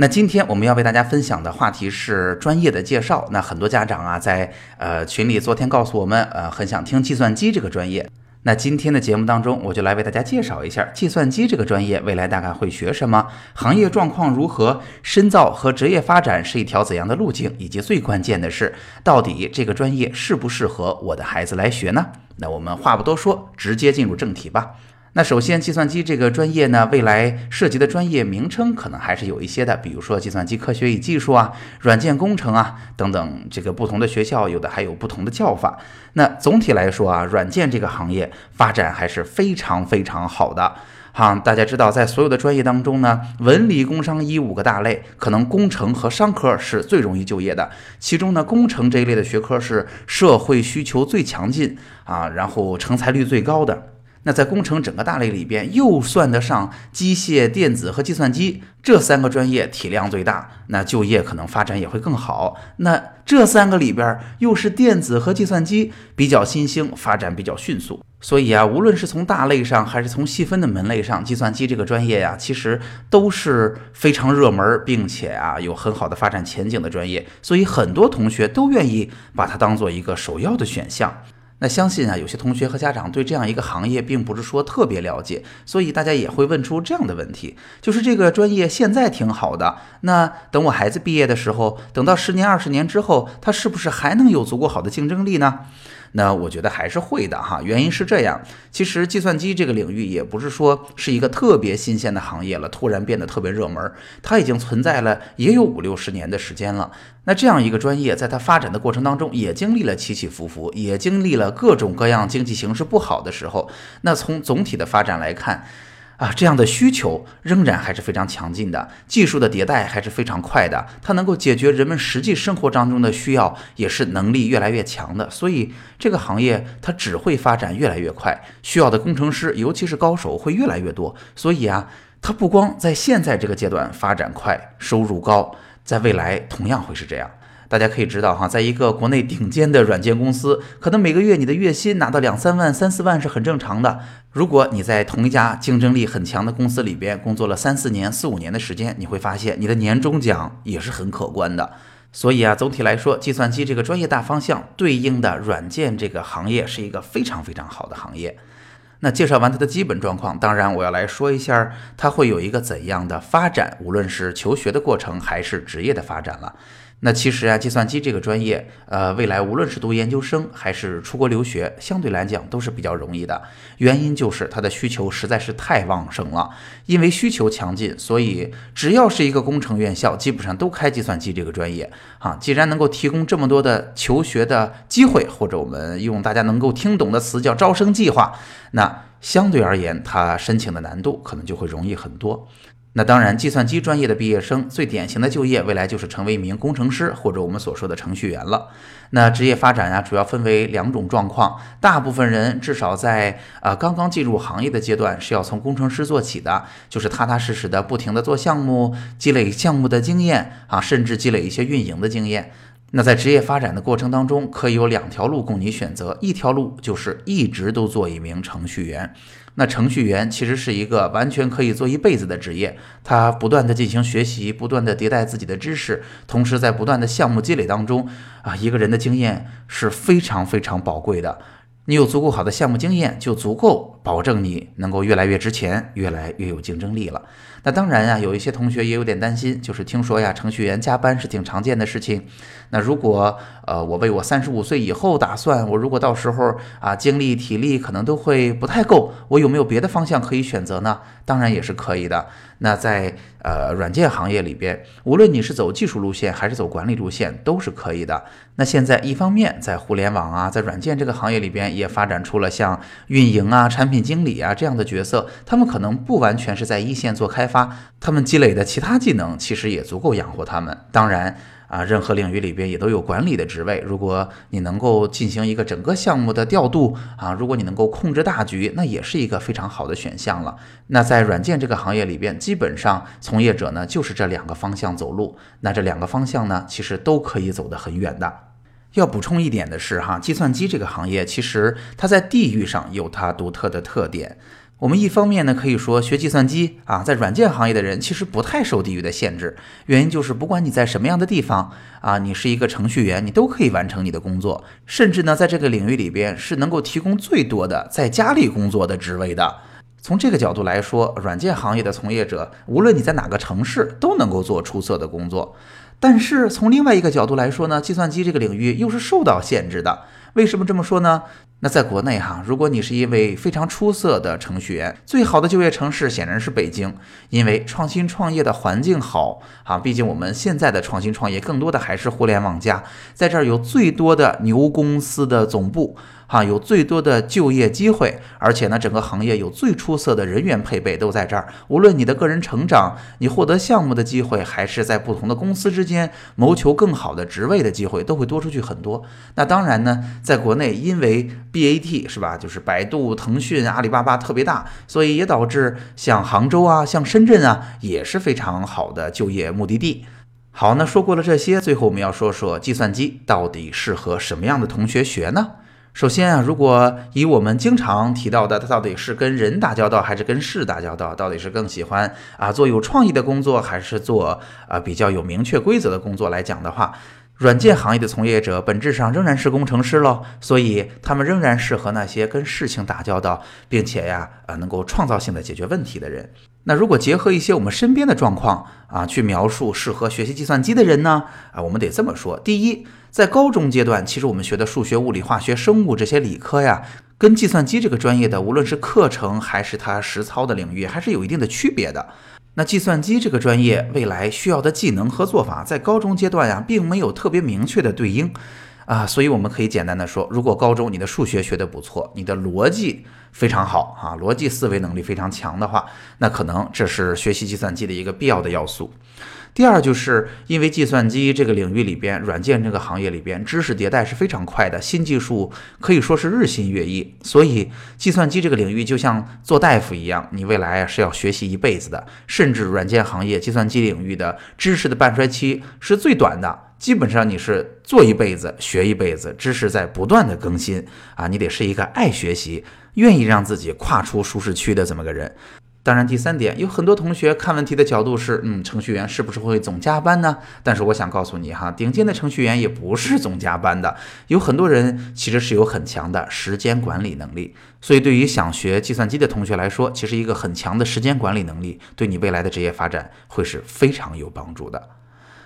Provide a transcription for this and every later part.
那今天我们要为大家分享的话题是专业的介绍。那很多家长啊，在呃群里昨天告诉我们，呃，很想听计算机这个专业。那今天的节目当中，我就来为大家介绍一下计算机这个专业未来大概会学什么，行业状况如何，深造和职业发展是一条怎样的路径，以及最关键的是，到底这个专业适不适合我的孩子来学呢？那我们话不多说，直接进入正题吧。那首先，计算机这个专业呢，未来涉及的专业名称可能还是有一些的，比如说计算机科学与技术啊、软件工程啊等等。这个不同的学校有的还有不同的叫法。那总体来说啊，软件这个行业发展还是非常非常好的。哈，大家知道，在所有的专业当中呢，文理工商医五个大类，可能工程和商科是最容易就业的。其中呢，工程这一类的学科是社会需求最强劲啊，然后成才率最高的。那在工程整个大类里边，又算得上机械、电子和计算机这三个专业体量最大，那就业可能发展也会更好。那这三个里边，又是电子和计算机比较新兴，发展比较迅速。所以啊，无论是从大类上，还是从细分的门类上，计算机这个专业呀，其实都是非常热门，并且啊有很好的发展前景的专业。所以很多同学都愿意把它当做一个首要的选项。那相信啊，有些同学和家长对这样一个行业并不是说特别了解，所以大家也会问出这样的问题：就是这个专业现在挺好的，那等我孩子毕业的时候，等到十年、二十年之后，他是不是还能有足够好的竞争力呢？那我觉得还是会的哈，原因是这样，其实计算机这个领域也不是说是一个特别新鲜的行业了，突然变得特别热门，它已经存在了也有五六十年的时间了。那这样一个专业，在它发展的过程当中，也经历了起起伏伏，也经历了各种各样经济形势不好的时候。那从总体的发展来看，啊，这样的需求仍然还是非常强劲的，技术的迭代还是非常快的，它能够解决人们实际生活当中的需要，也是能力越来越强的。所以这个行业它只会发展越来越快，需要的工程师，尤其是高手会越来越多。所以啊，它不光在现在这个阶段发展快，收入高，在未来同样会是这样。大家可以知道哈，在一个国内顶尖的软件公司，可能每个月你的月薪拿到两三万、三四万是很正常的。如果你在同一家竞争力很强的公司里边工作了三四年、四五年的时间，你会发现你的年终奖也是很可观的。所以啊，总体来说，计算机这个专业大方向对应的软件这个行业是一个非常非常好的行业。那介绍完它的基本状况，当然我要来说一下它会有一个怎样的发展，无论是求学的过程还是职业的发展了。那其实啊，计算机这个专业，呃，未来无论是读研究生还是出国留学，相对来讲都是比较容易的。原因就是它的需求实在是太旺盛了。因为需求强劲，所以只要是一个工程院校，基本上都开计算机这个专业。啊，既然能够提供这么多的求学的机会，或者我们用大家能够听懂的词叫招生计划，那相对而言，它申请的难度可能就会容易很多。那当然，计算机专业的毕业生最典型的就业未来就是成为一名工程师或者我们所说的程序员了。那职业发展啊，主要分为两种状况。大部分人至少在呃刚刚进入行业的阶段是要从工程师做起的，就是踏踏实实的不停的做项目，积累项目的经验啊，甚至积累一些运营的经验。那在职业发展的过程当中，可以有两条路供你选择，一条路就是一直都做一名程序员。那程序员其实是一个完全可以做一辈子的职业，他不断的进行学习，不断的迭代自己的知识，同时在不断的项目积累当中，啊，一个人的经验是非常非常宝贵的。你有足够好的项目经验，就足够保证你能够越来越值钱，越来越有竞争力了。那当然呀，有一些同学也有点担心，就是听说呀，程序员加班是挺常见的事情。那如果呃，我为我三十五岁以后打算，我如果到时候啊，精力体力可能都会不太够，我有没有别的方向可以选择呢？当然也是可以的。那在呃软件行业里边，无论你是走技术路线还是走管理路线，都是可以的。那现在一方面在互联网啊，在软件这个行业里边，也发展出了像运营啊、产产品经理啊这样的角色，他们可能不完全是在一线做开发，他们积累的其他技能其实也足够养活他们。当然。啊，任何领域里边也都有管理的职位。如果你能够进行一个整个项目的调度啊，如果你能够控制大局，那也是一个非常好的选项了。那在软件这个行业里边，基本上从业者呢就是这两个方向走路。那这两个方向呢，其实都可以走得很远的。要补充一点的是哈，计算机这个行业其实它在地域上有它独特的特点。我们一方面呢，可以说学计算机啊，在软件行业的人其实不太受地域的限制，原因就是不管你在什么样的地方啊，你是一个程序员，你都可以完成你的工作，甚至呢，在这个领域里边是能够提供最多的在家里工作的职位的。从这个角度来说，软件行业的从业者，无论你在哪个城市，都能够做出色的工作。但是从另外一个角度来说呢，计算机这个领域又是受到限制的。为什么这么说呢？那在国内哈，如果你是一位非常出色的程序员，最好的就业城市显然是北京，因为创新创业的环境好啊。毕竟我们现在的创新创业更多的还是互联网加，在这儿有最多的牛公司的总部。哈，有最多的就业机会，而且呢，整个行业有最出色的人员配备都在这儿。无论你的个人成长，你获得项目的机会，还是在不同的公司之间谋求更好的职位的机会，都会多出去很多。那当然呢，在国内，因为 BAT 是吧，就是百度、腾讯、阿里巴巴特别大，所以也导致像杭州啊、像深圳啊，也是非常好的就业目的地。好，那说过了这些，最后我们要说说计算机到底适合什么样的同学学呢？首先啊，如果以我们经常提到的，他到底是跟人打交道还是跟事打交道？到底是更喜欢啊做有创意的工作，还是做啊比较有明确规则的工作来讲的话，软件行业的从业者本质上仍然是工程师喽，所以他们仍然适合那些跟事情打交道，并且呀啊能够创造性的解决问题的人。那如果结合一些我们身边的状况啊，去描述适合学习计算机的人呢？啊，我们得这么说：第一。在高中阶段，其实我们学的数学、物理、化学、生物这些理科呀，跟计算机这个专业的，无论是课程还是它实操的领域，还是有一定的区别的。那计算机这个专业未来需要的技能和做法，在高中阶段呀，并没有特别明确的对应啊，所以我们可以简单的说，如果高中你的数学学得不错，你的逻辑非常好啊，逻辑思维能力非常强的话，那可能这是学习计算机的一个必要的要素。第二，就是因为计算机这个领域里边，软件这个行业里边，知识迭代是非常快的，新技术可以说是日新月异，所以计算机这个领域就像做大夫一样，你未来是要学习一辈子的。甚至软件行业、计算机领域的知识的半衰期是最短的，基本上你是做一辈子、学一辈子，知识在不断的更新啊，你得是一个爱学习、愿意让自己跨出舒适区的这么个人。当然，第三点，有很多同学看问题的角度是，嗯，程序员是不是会总加班呢？但是我想告诉你哈，顶尖的程序员也不是总加班的，有很多人其实是有很强的时间管理能力。所以，对于想学计算机的同学来说，其实一个很强的时间管理能力，对你未来的职业发展会是非常有帮助的。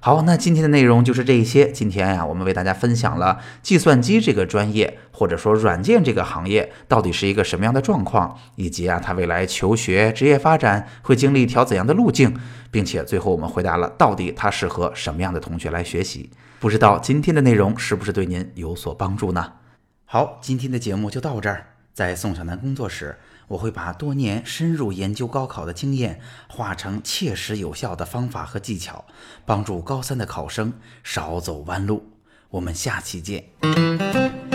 好，那今天的内容就是这一些。今天呀，我们为大家分享了计算机这个专业，或者说软件这个行业到底是一个什么样的状况，以及啊，它未来求学、职业发展会经历一条怎样的路径，并且最后我们回答了到底它适合什么样的同学来学习。不知道今天的内容是不是对您有所帮助呢？好，今天的节目就到这儿，在宋小南工作室。我会把多年深入研究高考的经验化成切实有效的方法和技巧，帮助高三的考生少走弯路。我们下期见。